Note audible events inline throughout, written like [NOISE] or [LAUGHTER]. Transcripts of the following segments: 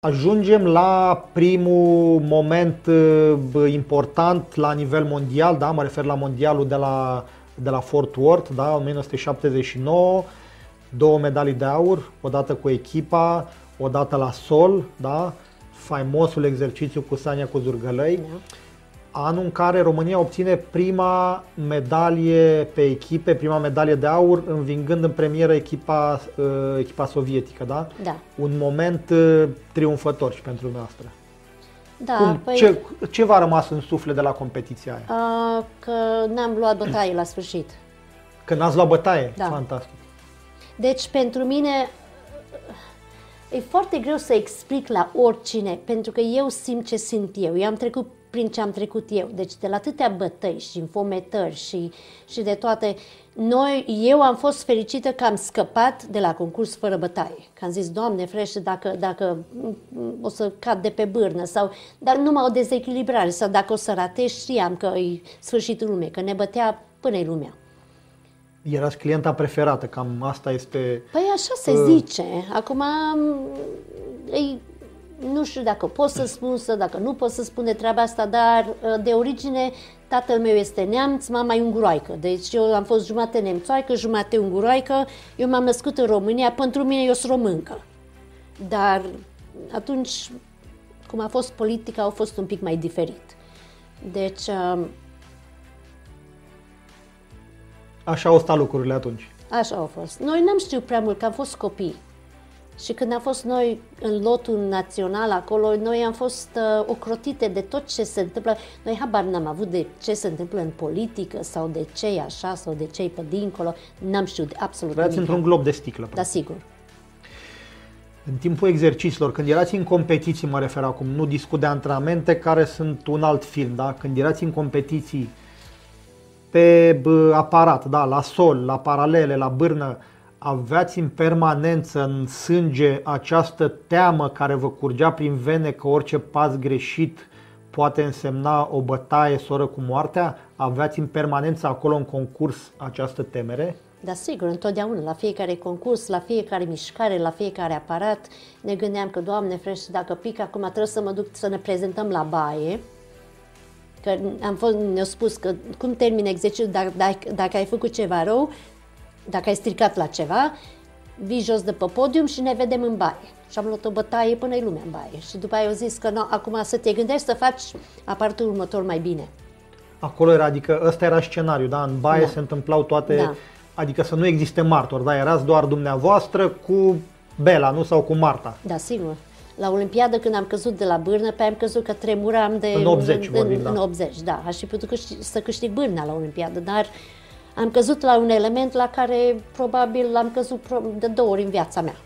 Ajungem la primul moment uh, important la nivel mondial, da? mă refer la mondialul de la, de la Fort Worth, da? 1979, două medalii de aur, odată cu echipa, odată la sol, da? faimosul exercițiu cu Sania cu Zurgălăi. Da anul în care România obține prima medalie pe echipe, prima medalie de aur, învingând în premieră echipa, uh, echipa sovietică, da? Da. Un moment uh, triumfător și pentru noastră. Da, Cum, păi, ce, ce v-a rămas în suflet de la competiția aia? a, că n-am luat bătaie la sfârșit. Că n-ați luat bătaie? Da. Fantastic. Deci, pentru mine, e foarte greu să explic la oricine, pentru că eu simt ce simt eu. Eu am trecut prin ce am trecut eu. Deci de la atâtea bătăi și înfometări și, și de toate, noi, eu am fost fericită că am scăpat de la concurs fără bătaie. Că am zis, Doamne frește, dacă, dacă o să cad de pe bârnă sau dar numai o dezechilibrare sau dacă o să ratez, știam că e sfârșitul lumii, că ne bătea până-i lumea. Erați clienta preferată, cam asta este... Păi așa se uh... zice. Acum e nu știu dacă pot să spun să, dacă nu pot să spun de treaba asta, dar uh, de origine tatăl meu este neamț, mama e unguroaică. Deci eu am fost jumate nemțoaică, jumate unguroaică. Eu m-am născut în România, pentru mine eu sunt româncă. Dar atunci, cum a fost politica, au fost un pic mai diferit. Deci... Um, Așa au stat lucrurile atunci. Așa au fost. Noi n-am știut prea mult, că am fost copii. Și când am fost noi în lotul național acolo, noi am fost uh, ocrotite de tot ce se întâmplă. Noi habar n-am avut de ce se întâmplă în politică sau de ce e așa sau de ce e pe dincolo. N-am știut absolut Erați nimic. într-un glob de sticlă. Da, sigur. În timpul exercițiilor, când erați în competiții, mă refer acum, nu discut de antrenamente care sunt un alt film, da? Când erați în competiții pe bă, aparat, da, la sol, la paralele, la bârnă, aveați în permanență în sânge această teamă care vă curgea prin vene că orice pas greșit poate însemna o bătaie soră cu moartea? Aveați în permanență acolo în concurs această temere? Da, sigur, întotdeauna, la fiecare concurs, la fiecare mișcare, la fiecare aparat, ne gândeam că, Doamne frește, dacă pic, acum trebuie să mă duc să ne prezentăm la baie, că am fost, ne-au spus că cum termin exercițiul, dacă, dacă, dacă ai făcut ceva rău, dacă ai stricat la ceva, vii jos de pe podium și ne vedem în baie. Și am luat o bătaie până e lumea în baie. Și după aia au zis că no, acum să te gândești să faci apartul următor mai bine. Acolo era, adică ăsta era scenariul, da? În baie da. se întâmplau toate, da. adică să nu existe martor, da? Erați doar dumneavoastră cu Bela, nu? Sau cu Marta. Da, sigur. La Olimpiadă, când am căzut de la bârnă, pe am căzut că tremuram de... În 80, în, vorbim, în, da. în 80, da. Aș fi putut câștig, să câștig bârna la Olimpiadă, dar am căzut la un element la care probabil am căzut de două ori în viața mea.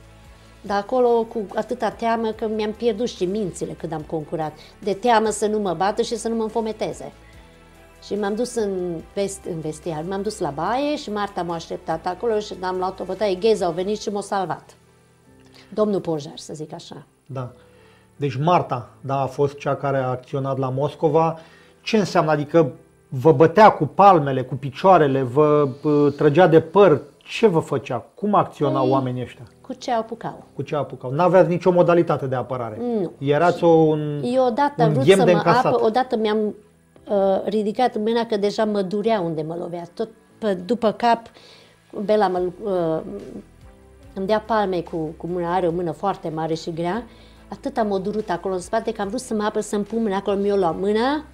Dar acolo cu atâta teamă că mi-am pierdut și mințile când am concurat. De teamă să nu mă bată și să nu mă înfometeze. Și m-am dus în, vest, în vestiar, m-am dus la baie și Marta m-a așteptat acolo și am luat o bătaie. Gheza au venit și m-a salvat. Domnul Pojar, să zic așa. Da. Deci Marta, da, a fost cea care a acționat la Moscova. Ce înseamnă? Adică vă bătea cu palmele, cu picioarele, vă uh, trăgea de păr, ce vă făcea? Cum acționau păi, oamenii ăștia? Cu ce apucau. Cu ce apucau. N-aveați nicio modalitate de apărare. Nu. Erați o, un Eu odată un vrut ghem să de mă încasat. apă, odată mi-am uh, ridicat mâna că deja mă durea unde mă lovea. Tot pe, după cap, Bela mă, uh, îmi dea palme cu, cu mâna, are o mână foarte mare și grea. Atât am o durut acolo în spate că am vrut să mă apă să-mi pun mâna acolo, mi-o lua mâna,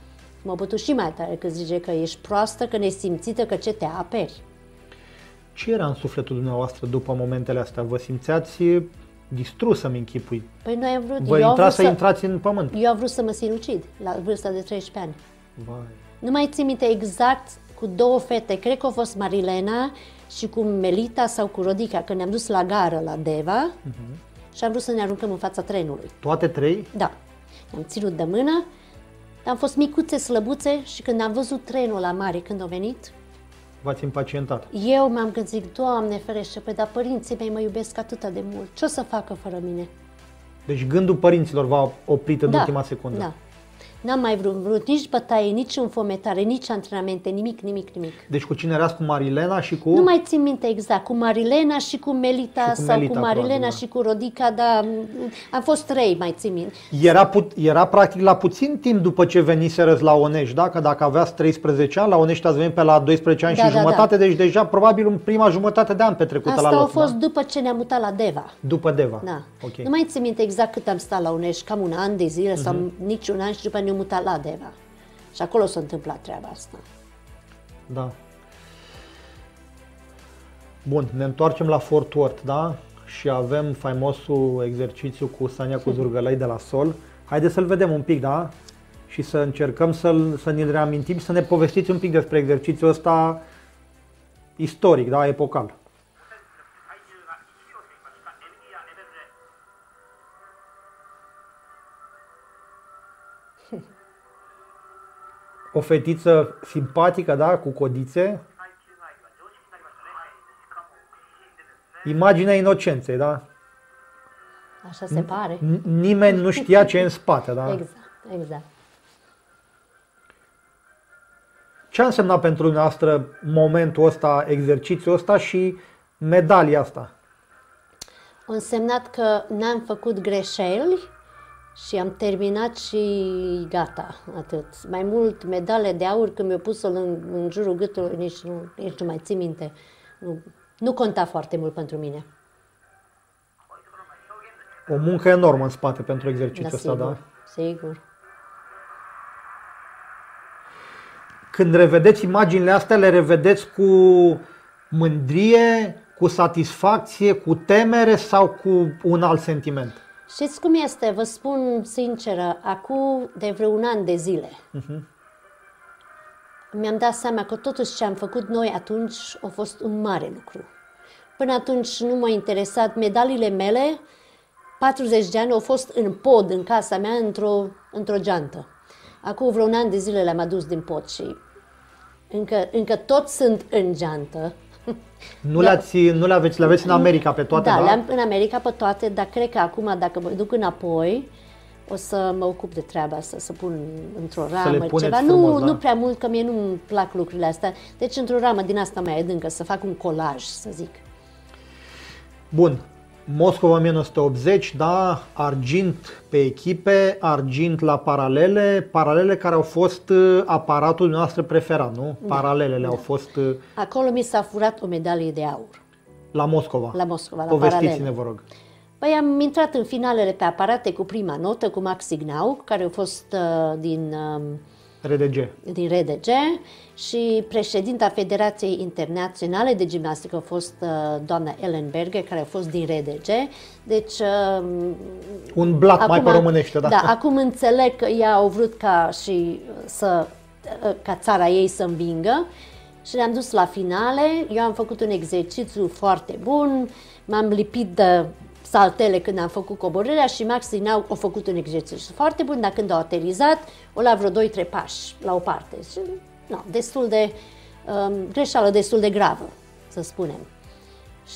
m-a bătut și mai tare că zice că ești proastă, că nesimțită, că ce te aperi. Ce era în sufletul dumneavoastră după momentele astea? Vă simțeați distrusă, îmi închipui. Păi noi am vrut... Vă eu am intra vrut să intrați în pământ. Eu am vrut să mă sinucid la vârsta de 13 ani. Vai. Nu mai țin minte exact cu două fete, cred că a fost Marilena și cu Melita sau cu Rodica, când ne-am dus la gară la Deva uh-huh. și am vrut să ne aruncăm în fața trenului. Toate trei? Da. Ne-am ținut de mână, am fost micuțe, slăbuțe și când am văzut trenul la mare când a venit, V-ați impacientat. eu m-am gândit, Doamne ferește, pe dar părinții mei mă iubesc atât de mult, ce o să facă fără mine? Deci gândul părinților v-a oprit în da, ultima secundă. Da. N-am mai vrut, vrut nici bătaie, nici înfometare, nici antrenamente, nimic, nimic, nimic. Deci cu cine erați cu Marilena și cu... Nu mai țin minte exact, cu Marilena și cu Melita Și cu sau Melita, cu Marilena probabil, da. și cu Rodica, dar am fost trei, mai țin minte. Era, put, era practic la puțin timp după ce veniserăți la Onești, da? Că dacă aveați 13 ani, la Onești ați venit pe la 12 ani Da, și da, jumătate, deci deja probabil în prima jumătate de an petrecută Asta la a lot, fost da? după ce ne-am mutat la Deva. După Deva. Da. Ok. Nu mai țin minte exact cât am stat la Unești, cam un an de zile sau Mhm. nici un an și după ne-am mutat la Deva. Și acolo s-a întâmplat treaba asta. Da. Bun, ne întoarcem la Fort Worth, da? Și avem faimosul exercițiu cu Sania cu Zurgălăi de la sol. Haideți să-l vedem un pic, da? Și să încercăm să-l, să ne reamintim și să ne povestiți un pic despre exercițiul ăsta istoric, da? Epocal. o fetiță simpatică, da, cu codițe. Imaginea inocenței, da? Așa se pare. Nimeni nu știa ce e în spate, da? Exact, exact. Ce a însemnat pentru dumneavoastră momentul ăsta, exercițiul ăsta și medalia asta? A însemnat că n-am făcut greșeli, și am terminat și gata, atât. Mai mult medale de aur când mi-au pus-o în, în jurul gâtului, nici nu, nici nu mai țin minte. Nu, nu conta foarte mult pentru mine. O muncă enormă în spate pentru exercițiul Da, ăsta, sigur, da? sigur. Când revedeți imaginile astea, le revedeți cu mândrie, cu satisfacție, cu temere sau cu un alt sentiment? Știți cum este? Vă spun sinceră, acum de vreun an de zile mi-am dat seama că totuși ce am făcut noi atunci a fost un mare lucru. Până atunci nu m-a interesat medaliile mele, 40 de ani au fost în pod în casa mea într-o, într-o geantă. Acum vreun an de zile le-am adus din pod și încă, încă tot sunt în geantă. [LAUGHS] Nu, le-ați, nu le aveți, le aveți în America pe toate, da, da? le-am în America pe toate, dar cred că acum, dacă mă duc înapoi, o să mă ocup de treaba asta, să pun într-o ramă le puneți ceva. frumos, nu, da. nu prea mult, că mie nu-mi plac lucrurile astea. Deci într-o ramă din asta mai adâncă, să fac un colaj, să zic. Bun. Moscova 1980, da, argint pe echipe, argint la paralele, paralele care au fost uh, aparatul noastră preferat, nu? Da. Paralelele au fost uh, Acolo mi s-a furat o medalie de aur, la Moscova. la Moscova, la Povestiți-ne, paralele. vă rog. Păi am intrat în finalele pe aparate cu prima notă, cu Max Signau, care a fost uh, din... Uh, RDG. din RDG și președinta Federației Internaționale de Gimnastică a fost uh, doamna Ellen Berger, care a fost din RDG. Deci, uh, Un blat mai pe românește, da. da, acum înțeleg că ea au vrut ca și să, uh, ca țara ei să învingă și ne-am dus la finale. Eu am făcut un exercițiu foarte bun, m-am lipit de saltele când am făcut coborârea și Max Dinau a făcut un exercițiu foarte bun, dar când au aterizat, o la vreo 2-3 pași la o parte. Și, no, destul de, um, greșeală destul de gravă, să spunem.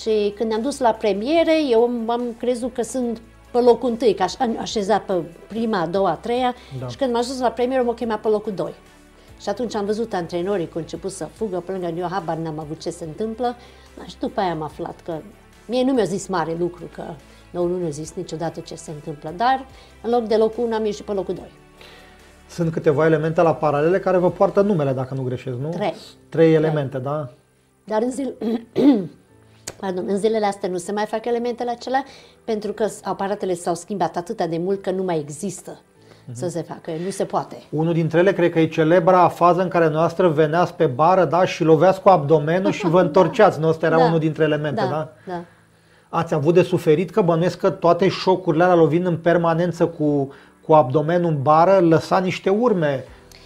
Și când ne-am dus la premiere, eu am crezut că sunt pe locul întâi, că aș am așezat pe prima, a doua, a treia Da. și când m-am ajuns la premieră m-au chemat pe locul doi. Și atunci am văzut antrenorii că au început să fugă pe lângă eu, habar n-am avut ce se întâmplă. Dar și după aia am aflat că mie nu mi-a zis mare lucru, că nu, nu mi-a zis niciodată ce se întâmplă, dar în loc de locul 1 am ieșit pe locul 2. Sunt câteva elemente la paralele care vă poartă numele, dacă nu greșesc, nu? Trei. Trei elemente, da? Dar în, zile, [CLEARS THROAT] Pardon, în zilele astea nu se mai fac elementele acelea pentru că aparatele s-au schimbat atât de mult că nu mai există să se facă, nu se poate. Unul dintre ele, cred că e celebra fază în care noastră veneați pe bară, da, și loveați cu abdomenul [LAUGHS] și vă întorceați. Nu, ăsta era Da. unul dintre elemente, da? da, da. Ați avut de suferit că bănuiesc că toate șocurile alea lovind în permanență cu, cu abdomenul în bară lăsa niște urme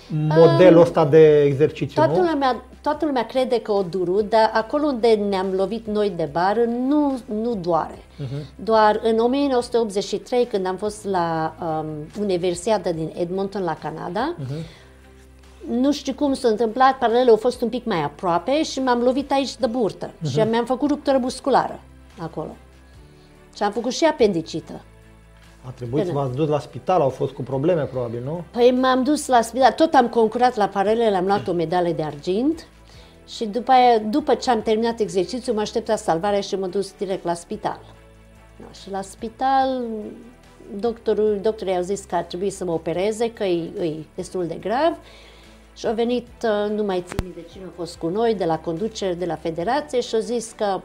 modelul ăsta de exercițiu, Toată nu? lumea, toată lumea crede că o durut, dar acolo unde ne-am lovit noi de bară nu, nu doare. Doar în 1983, când am fost la um, Universitatea din Edmonton, la Canada, nu știu cum s-a întâmplat, paralelele au fost un pic mai aproape și m-am lovit aici de burtă. Și mi-am făcut ruptură musculară acolo. Și am făcut și apendicită. A trebuit să Până. v-ați dus la spital, au fost cu probleme probabil, nu? Păi m-am dus la spital, tot am concurat la paralele, am luat o medalie de argint și după, aia, după ce am terminat exercițiul, m-a așteptat salvarea și m-a dus direct la spital. Da, și la spital, doctorul, doctorii au zis că ar trebui să mă opereze, că e, e destul de grav. Și au venit, uh, nu mai țin minte cine a fost cu noi, de la conducere, de la federație și au zis că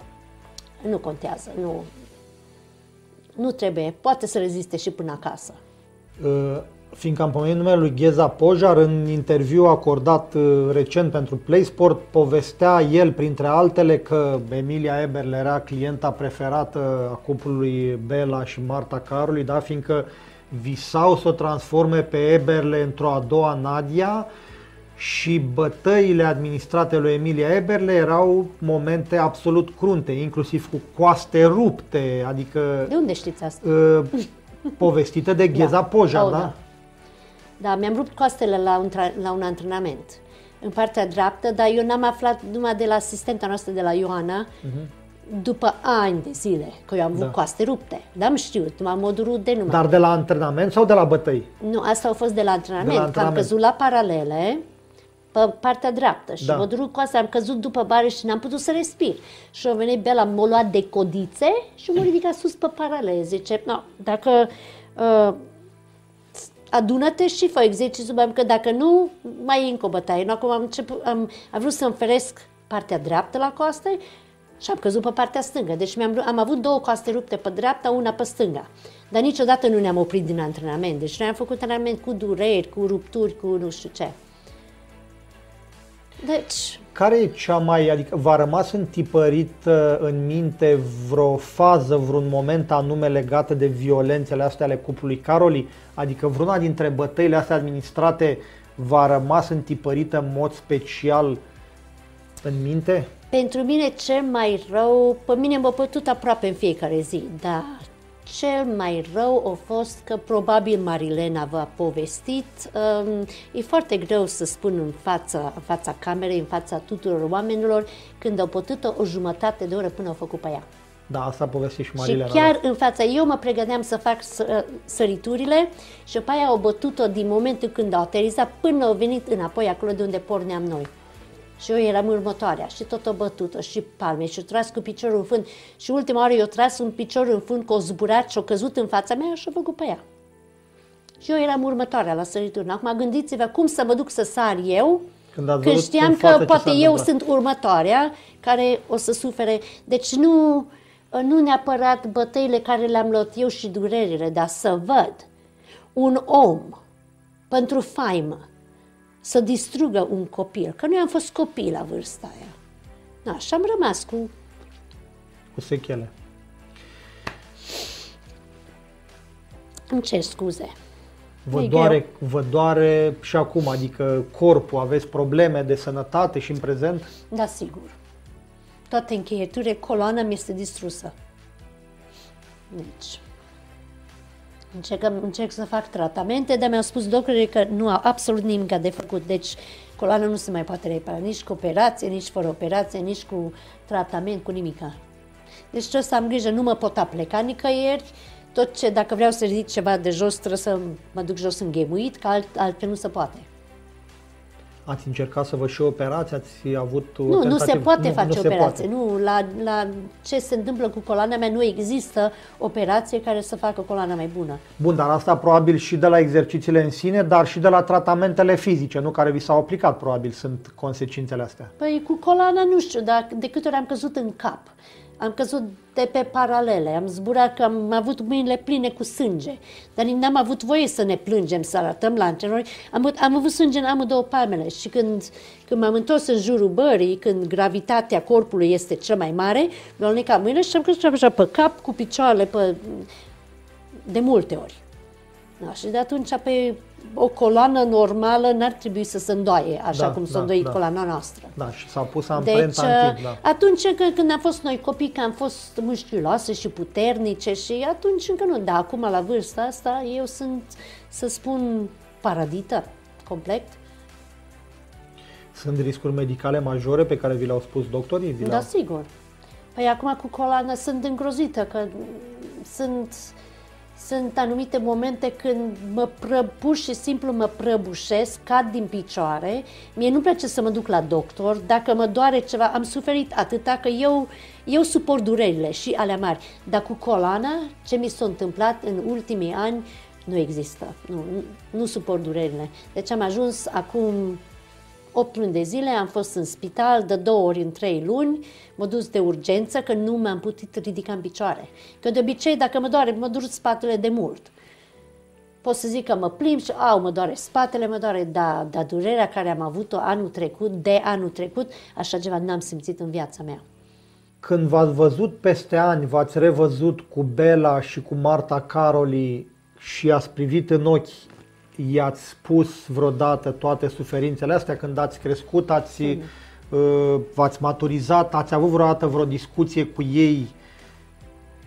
nu contează, nu, nu trebuie, poate să reziste și până acasă. Uh, Fiindcă am pomenit numele lui Gheza Pojar, în interviu acordat uh, recent pentru PlaySport, povestea el, printre altele, că Emilia Eberle era clienta preferată a cuplului Bela și Marta Carului, da? fiindcă visau să o transforme pe Eberle într-o a doua Nadia și bătăile administrate lui Emilia Eberle erau momente absolut crunte, inclusiv cu coaste rupte, adică De unde știți asta? uh, povestită de Gheza Pojar, Oh, da? da. Da, mi-am rupt coastele la un, tra- la un antrenament în partea dreaptă, dar eu n-am aflat numai de la asistenta noastră de la Ioana, după ani de zile, că eu am avut Mhm. Da. coaste rupte. N-am știut, numai modul rude numai. Dar de la antrenament sau de la bătăi? Nu, asta a fost de la antrenament, De la că am antrenament. căzut la paralele, pe partea dreaptă și Da. da. mă durut coasta, am căzut după bare și n-am putut să respir. Și a venit Bela, m-a luat de codițe și m-a ridicat sus pe paralele. Zice, no, dacă uh, adună-te și fă exercițiul, pentru că dacă nu, mai e încă o bătaie. Nu, acum am, început, am, am vrut să înferesc partea dreaptă la coaste și am căzut pe partea stângă. Deci mi-am, am avut două coaste rupte pe dreapta, una pe stânga. Dar niciodată nu ne-am oprit din antrenament. Deci noi am făcut antrenament cu dureri, cu rupturi, cu nu știu ce. Deci, Care e cea mai, adică v-a rămas întipărit uh, în minte vreo fază, vreun moment anume legată de violențele astea ale cuplului Caroli? Adică vreuna dintre bătăile astea administrate v-a rămas întipărită în mod special în minte? Pentru mine cel mai rău, pe mine m-a pătut aproape în fiecare zi, dar cel mai rău a fost că probabil Marilena v-a povestit. Um, e foarte greu să spun în fața, în fața camerei, în fața tuturor oamenilor, când au putut o jumătate de oră până au făcut pe ea. Da, asta a povestit și Și Marilena. chiar în fața, eu mă pregăteam să fac să, săriturile și pe aia au bătut-o din momentul când au aterizat până au venit înapoi acolo de unde porneam noi. Și eu eram următoarea și tot o bătut și palme și o tras cu piciorul în fund și ultima oară eu tras un picior în fund cu o zburat și o căzut în fața mea și o făcut pe ea. Și eu eram următoarea la sărituri. Acum gândiți-vă cum să mă duc să sar eu Când ați când văzut știam în față că ce poate s-a eu întâmplat. sunt următoarea care o să sufere. Deci nu, nu neapărat bătăile care le-am luat eu și durerile, dar să văd un om pentru faimă să distrugă un copil, că noi am fost copii la vârsta aia. Da, și am rămas cu... Cu sechele. Îmi cer scuze. Vă E doare, vă doare și acum, adică corpul, aveți probleme de sănătate și în prezent? Da, sigur. Toate încheieturile, coloana mi este distrusă. Deci, încerc, încerc să fac tratamente, dar mi-au spus doctorii că nu au absolut nimic de făcut. Deci, coloana nu se mai poate repara, nici cu operație, nici fără operație, nici cu tratament, cu nimica. Deci trebuie să am grijă, nu mă pot apleca nicăieri, tot ce, dacă vreau să ridic ceva de jos, trebuie să mă duc jos înghemuit, că alt, altfel nu se poate. Ați încercat să vă și operați? Ați avut o Nu, nu se tentativă? poate nu, face nu se operație. Poate. Nu, la, la ce se întâmplă cu coloana mea nu există operație care să facă coloana mai bună. Bun, dar asta probabil și de la exercițiile în sine, dar și de la tratamentele fizice, nu care vi s-au aplicat, probabil sunt consecințele astea. Păi cu coloana nu știu, dar de câte ori am căzut în cap. Am căzut de pe paralele, am zburat că am avut mâinile pline cu sânge, dar n-am avut voie să ne plângem, să arătăm la antrenori. Am, avut- am avut sânge în amândouă palmele și când, când m-am întors în jurul bării, când gravitatea corpului este cea mai mare, mi-au alunecat mâinile și am căzut așa pe cap, cu picioarele, pe, de multe ori. Da, și de atunci pe o coloană normală n-ar trebui să se îndoaie, așa Da, cum s-a da, îndoit da. coloana noastră. Da, și s-a pus Deci, amprenta în timp, da. atunci că, când am fost noi copii, că am fost mușchiuloase și puternice și atunci încă nu, dar acum la vârsta asta eu sunt, să spun, paradită complet. Sunt riscuri medicale majore pe care vi le-au spus doctorii? Vi Da, le-au- sigur. Păi acum cu coloana sunt îngrozită, că sunt, Sunt anumite momente când mă pră, pur și simplu mă prăbușesc, cad din picioare. Mie nu place să mă duc la doctor. Dacă mă doare ceva, am suferit atâta că eu, eu suport durerile și alea mari. Dar cu coloana, ce mi s-a întâmplat în ultimii ani, nu există. Nu, nu, nu suport durerile. Deci am ajuns acum 8 luni de zile, am fost în spital de două ori în 3 luni, m-am dus de urgență că nu m-am putut ridica în picioare. Că de obicei, dacă mă doare, mă dur spatele de mult. Pot să zic că mă plimb și, au, mă doare spatele, mă doare, dar da, durerea care am avut-o anul trecut, de anul trecut, așa ceva n-am simțit în viața mea. Când v-ați văzut peste ani, v-ați revăzut cu Bela și cu Marta Caroli și ați privit în ochi, i-ați spus vreodată toate suferințele astea când ați crescut, ați, mm. uh, v-ați maturizat, ați avut vreodată vreo discuție cu ei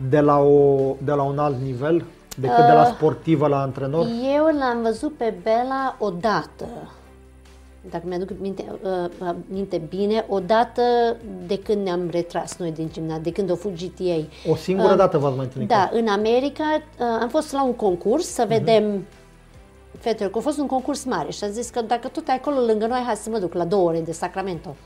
de la, o, de la un alt nivel, decât uh, de la uh, sportivă la antrenor? Eu l-am văzut pe Bela odată, dacă mi-aduc minte, uh, minte bine, odată de când ne-am retras noi din gimnaz, de când au fugit ei. O singură uh, dată v-ați mai întâlnit? Da, în America uh, am fost la un concurs să uh-huh. Vedem fetelor, că a fost un concurs mare și a zis că dacă tot e acolo lângă noi, hai să mă duc la două ore de Sacramento.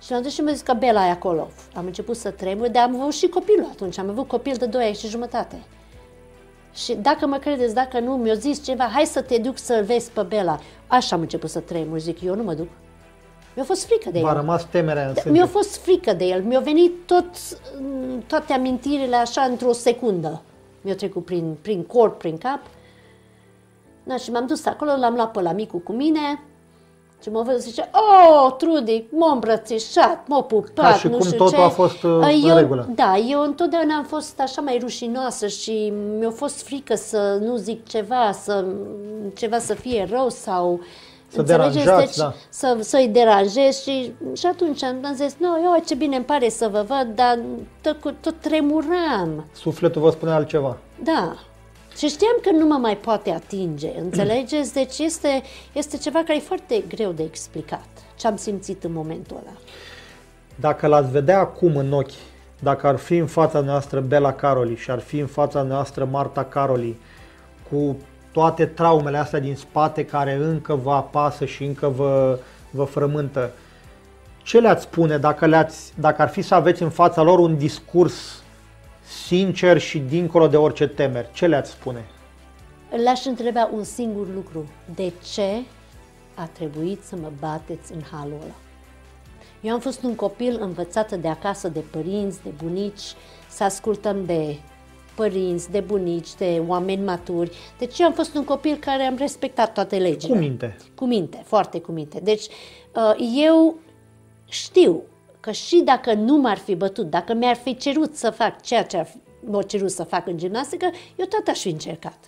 Și am dus și mi-a zis că Bela e acolo. Am început să tremur, dar am avut și copilul atunci, am avut copil de 2 ani și jumătate. Și dacă mă credeți, dacă nu, mi-a zis ceva, hai să te duc să-l vezi pe Bela. Așa am început să tremur, zic, eu nu mă duc. Mi-a fost frică de el. V-a rămas temerea în sânge. Mi-a fost frică de el. Mi-a venit tot, toate amintirile așa într-o secundă. Mi-a trecut prin, prin corp, prin cap. Da, și m-am dus acolo, l-am luat pe la micu cu mine și mă văd zice, oh, Trudy, m-a îmbrățișat, m-a pupat, Ca și nu cum știu totul ce. a fost uh, eu, în regulă. Da, eu întotdeauna am fost așa mai rușinoasă și mi-a fost frică să nu zic ceva, să, ceva să fie rău sau... Să deranjați, deci, da. Să, să-i deranjez și, și atunci am zis, nu, eu ce bine îmi pare să vă văd, dar tot, tot tremuram. Sufletul vă spune altceva. Da, și știam că nu mă mai poate atinge, înțelegeți? Deci este, este ceva care e foarte greu de explicat, ce am simțit în momentul ăla. Dacă l-ați vedea acum în ochi, dacă ar fi în fața noastră Bela Caroli și ar fi în fața noastră Marta Caroli, cu toate traumele astea din spate care încă vă apasă și încă vă, vă frământă, ce le-ați spune dacă, le-ați, dacă ar fi să aveți în fața lor un discurs sincer și dincolo de orice temeri, ce le-ați spune? Le-aș întreba un singur lucru. De ce a trebuit să mă bateți în halul ăla? Eu am fost un copil învățat de acasă de părinți, de bunici, să ascultăm de părinți, de bunici, de oameni maturi. Deci eu am fost un copil care am respectat toate legile. Cu minte. Cu minte, foarte cu minte. Deci uh, eu știu că și dacă nu m-ar fi bătut, dacă mi-ar fi cerut să fac ceea ce m-a cerut să fac în gimnastică, eu tot aș fi încercat.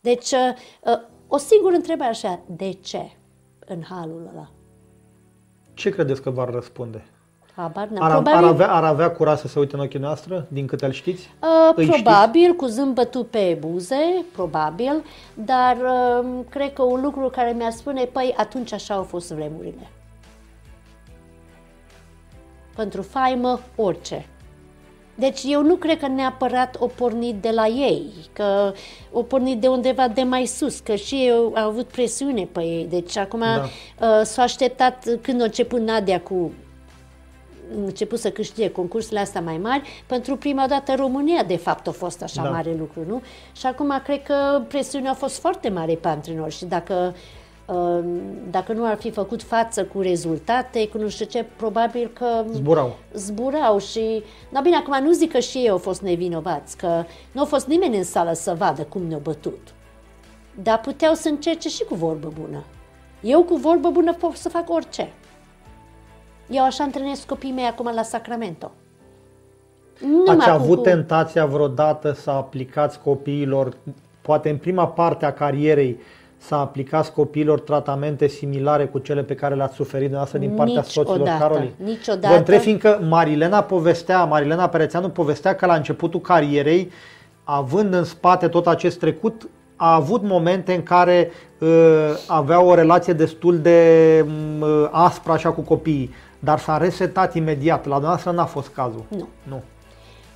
Deci, uh, uh, o singură întrebare așa, de ce în halul ăla? Ce credeți că v-ar răspunde? Habar ar, probabil, ar, avea, ar avea curaj să se uite în ochii noastre, din câte îl știți? Uh, probabil, știți? cu zâmbătul pe buze, probabil, dar uh, cred că un lucru care mi-ar spune, păi atunci așa au fost vremurile pentru faimă, orice. Deci eu nu cred că neapărat o pornit de la ei, că o pornit de undeva de mai sus, că și ei au avut presiune pe ei. Deci acum da. uh, s-a așteptat când a început Nadia cu început să câștige concursurile astea mai mari, pentru prima dată România, de fapt, a fost așa da. mare lucru, nu? Și acum cred că presiunea a fost foarte mare pe antrenori și dacă uh, dacă nu ar fi făcut față cu rezultate, cu nu știu ce, probabil că... Zburau. Zburau și... Da, bine, acum nu zic că și ei au fost nevinovați, că nu a fost nimeni în sală să vadă cum ne-au bătut. Dar puteau să încerce și cu vorbă bună. Eu cu vorbă bună pot să fac orice. Eu așa antrenez copiii mei acum la Sacramento. Numai Ați avut cu... tentația vreodată să aplicați copiilor, poate în prima parte a carierei, să aplicați copiilor tratamente similare cu cele pe care le-ați suferit dumneavoastră din partea Nici soților odată, Caroli? Niciodată. Vă întreb fiindcă Marilena povestea, Marilena Perețeanu povestea că la începutul carierei, având în spate tot acest trecut, a avut momente în care uh, avea o relație destul de uh, aspră așa cu copiii, dar s-a resetat imediat. La dumneavoastră n-a fost cazul. Nu. nu.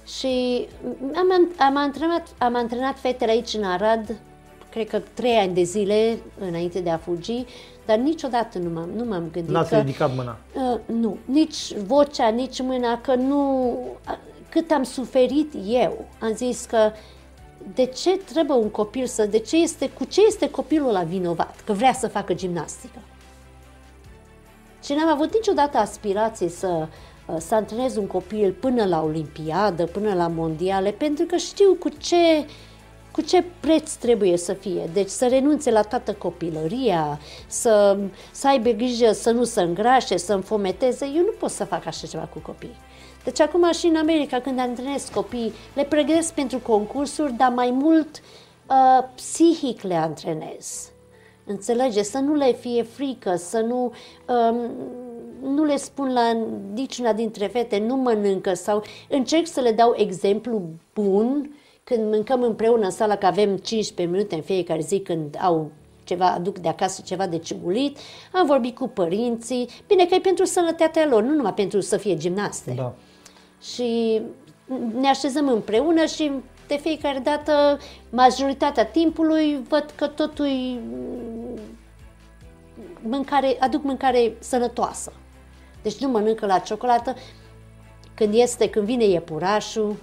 Și am, am, antrenat, am antrenat fetele aici în Arad, cred că trei ani de zile înainte de a fugi, dar niciodată nu m-am, nu m-am gândit N-ați că... ridicat mâna. Uh, nu, nici vocea, nici mâna, că nu... Cât am suferit eu, am zis că de ce trebuie un copil să... De ce este, cu ce este copilul la vinovat? Că vrea să facă gimnastică. Și n-am avut niciodată aspirație să, uh, să antrenez un copil până la Olimpiadă, până la Mondiale, pentru că știu cu ce, cu ce preț trebuie să fie. Deci să renunțe la toată copilăria, să, să aibă grijă să nu se îngrașe, să înfometeze. Eu nu pot să fac așa ceva cu copii. Deci acum și în America, când antrenez copii, le pregătesc pentru concursuri, dar mai mult uh, psihic le antrenez. Înțelege? Să nu le fie frică, să nu, um, nu le spun la niciuna dintre fete, nu mănâncă sau încerc să le dau exemplu bun când mâncăm împreună în sala, că avem 15 minute în fiecare zi când au ceva, aduc de acasă ceva de ciugulit, am vorbit cu părinții, bine că e pentru sănătatea lor, nu numai pentru să fie gimnaste. Da. Și ne așezăm împreună și de fiecare dată, majoritatea timpului, văd că totul e mâncare, aduc mâncare sănătoasă. Deci nu mănâncă la ciocolată. Când este, când vine iepurașul,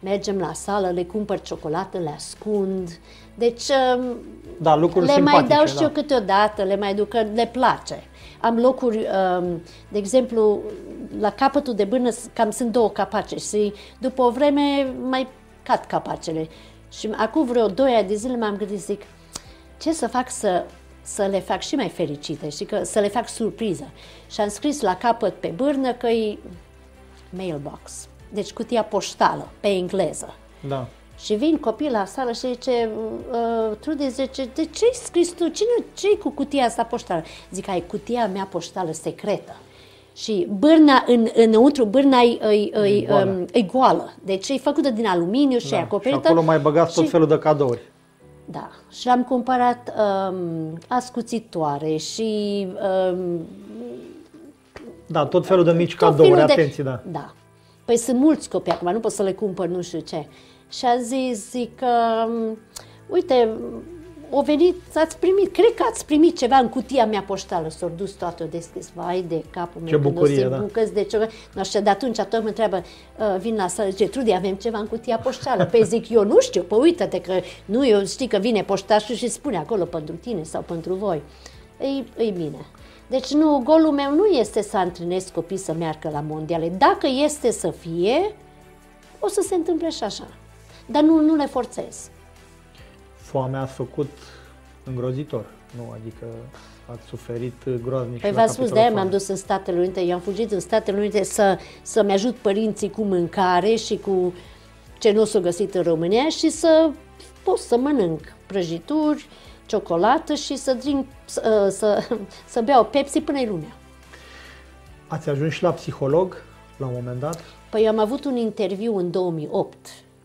mergem la sală, le cumpăr ciocolată, le ascund. Deci Da, lucruri le mai simpatice, dau și da. eu câteodată, le mai duc, că le place. Am locuri, um, de exemplu, la capătul de bână cam sunt două capace și după o vreme mai cad capacele. Și acum vreo doi ani de zile m-am gândit, zic, ce să fac să, să le fac și mai fericite și că să le fac surpriză. Și am scris la capăt pe bârnă că e mailbox, deci cutia poștală, pe engleză. Da. Și vin copii la sală și zice, uh, Trude, zice, de ce ai scris tu? Cine, ce cu cutia asta poștală? Zic, ai cutia mea poștală secretă. Și bârna, în, înăuntru bârna e, e, e, goală. um, e goală. Deci e făcută din aluminiu și e da. acoperită. Și acolo mai băgați tot și- felul de cadouri. Da. Și am cumpărat um, ascuțitoare și um, Da, tot felul de mici tot cadouri, felul de- atenție, da. Da. Păi sunt mulți copii acum, nu pot să le cumpăr nu știu ce. Și a zis, zic că, um, uite, o venit, ați primit, cred că ați primit ceva în cutia mea poștală, s-au dus toate, o deschis, vai de capul meu, Ce când bucurie, o să da. bucăți de ceva, nu știu, de atunci tot mă întreabă, uh, vin la sală, zice, Trudi, avem ceva în cutia poștală, păi zic, eu nu știu, păi uite-te că, nu, eu știi că vine poștașul și spune acolo pentru tine sau pentru voi, ei, ei bine. Deci nu, golul meu nu este să antrenez copii să meargă la mondiale. Dacă este să fie, o să se întâmple și așa. Dar nu, nu le forțez. Foamea a făcut îngrozitor, nu? Adică ați suferit groaznic. Păi și la v-am spus, capitolul de-aia m-am foame. dus în Statele Unite. Eu am fugit în Statele Unite să, să-mi ajut părinții cu mâncare și cu ce nu s-a găsit în România și să pot să mănânc prăjituri, ciocolată și să drink, să, să, [LAUGHS] să beau Pepsi până e lumea. Ați ajuns și la psiholog la un moment dat? Păi eu am avut un interviu în 2008.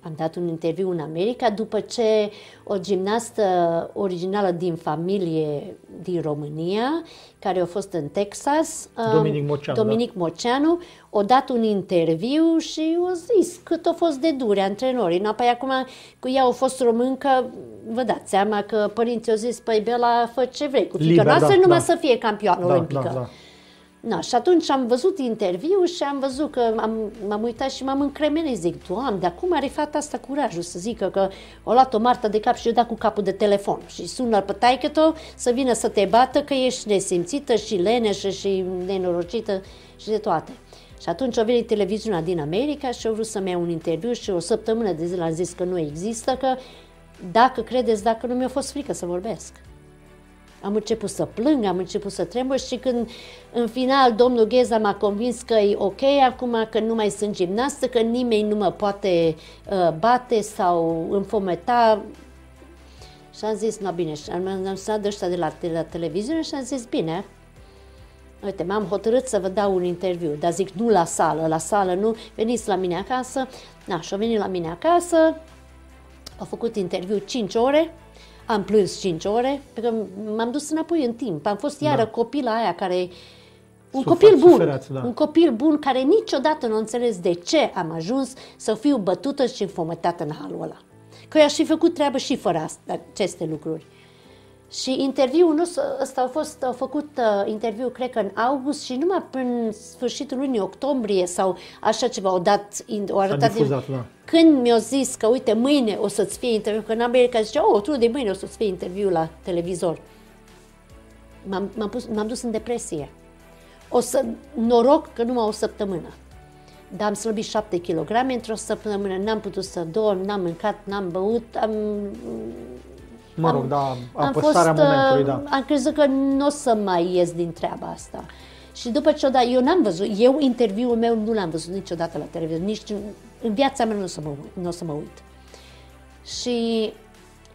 Am dat un interviu în America după ce o gimnastă originală din familie din România, care a fost în Texas, um, Dominic Moceanu, Dominic Moceanu, a dat un interviu și a zis cât a fost de dure antrenorii. No, păi acum cu ea a fost româncă, vă dați seama că părinții au zis, păi Bela, fă ce vrei, cu fiica Liber, noastră da, numai da. să fie campioană Da, olimpică. da, da. Na, și atunci am văzut interviu și am văzut că am, m-am uitat și m-am încremenit. Zic, Doamne, dar cum are fata asta curajul să zică că o luat o martă de cap și o dat cu capul de telefon și sună pe taică să vină să te bată că ești nesimțită și leneșă și nenorocită și de toate. Și atunci a venit televiziunea din America și au vrut să-mi ia un interviu și o săptămână de zile am zis că nu există, că dacă credeți, dacă nu mi-a fost frică să vorbesc. Am început să plâng, am început să tremur și când în final domnul Gheza m-a convins că e ok acum, că nu mai sunt gimnastă, că nimeni nu mă poate uh, bate sau înfometa. Și am zis, nu bine, și am, am sunat de ăștia de la, de la televiziune și am zis, bine, Uite, m-am hotărât să vă dau un interviu, dar zic nu la sală, la sală nu, veniți la mine acasă. Na, și-au venit la mine acasă, au făcut interviu 5 ore, am plâns 5 ore, pentru că m-am dus înapoi în timp. Am fost iară Da. da. copila aia care Un Sufăr- copil bun, suferați, da. un copil bun care niciodată nu a înțeles de ce am ajuns să fiu bătută și înfometată în halul ăla. Că eu aș fi făcut treabă și fără asta, aceste lucruri. Și interviul nostru, ăsta a fost a făcut uh, interviu, cred că în august și numai până sfârșitul lunii octombrie sau așa ceva, au dat, in- au arătat din- difuzat, da. Când mi-au zis că, uite, mâine o să-ți fie interviu, că în America zicea, oh, tu de mâine o să-ți fie interviu la televizor. M-am, m-am, pus, m-am dus în depresie. O să, noroc că numai o săptămână. Dar am slăbit 7 kg într-o săptămână, n-am putut să dorm, n-am mâncat, n-am băut, am, Mă rog, da, am apăsarea fost, momentului, uh, da. Am crezut că nu o să mai ies din treaba asta. Și după ce o da, eu n-am văzut, eu interviul meu nu l-am văzut niciodată la televizor, nici în, în viața mea nu o să mă, nu o să mă uit. Și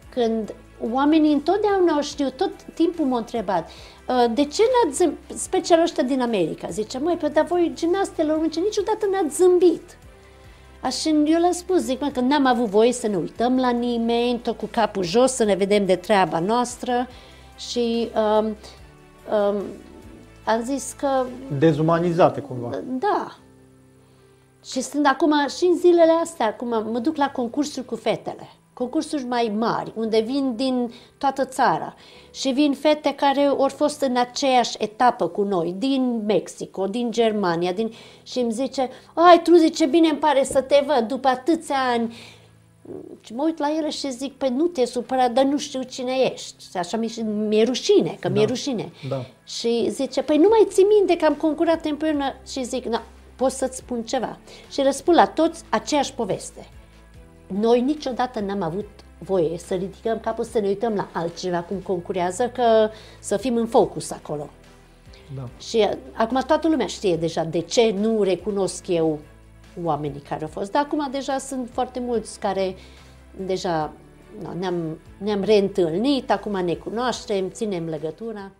când oamenii întotdeauna au știut, tot timpul m-au întrebat, "Uh, de ce n-ați zâmbit, special ăștia din America, zice, măi, pe dar voi gimnastele românce niciodată n-ați zâmbit. Așa eu le-am spus, zic, mă, că n-am avut voie să ne uităm la nimeni, tot cu capul jos, să ne vedem de treaba noastră și um, um, am zis că Dezumanizate cumva. da. Și sunt acum și în zilele astea, acum mă duc la concursuri cu fetele. Concursuri mai mari, unde vin din toată țara. Și vin fete care au fost în aceeași etapă cu noi, din Mexico, din Germania, din... și îmi zice, ai, tu zice, bine îmi pare să te văd după atâția ani. Și mă uit la ele și zic, păi nu te supăra, dar nu știu cine ești. Și așa mi- mi-e rușine, că mi-e rușine. da. Și zice, păi nu mai ții minte că am concurat împreună? Și zic, na, pot să-ți spun ceva. Și răspund la toți aceeași poveste. Noi niciodată n-am avut voie să ridicăm capul, să ne uităm la altcineva cum concurează, că să fim în focus acolo. Da. Și uh, acum toată lumea știe deja de ce nu recunosc eu oamenii care au fost. Dar acum deja sunt foarte mulți care deja na, ne-am, ne-am reîntâlnit, acum ne cunoaștem, ținem legătura.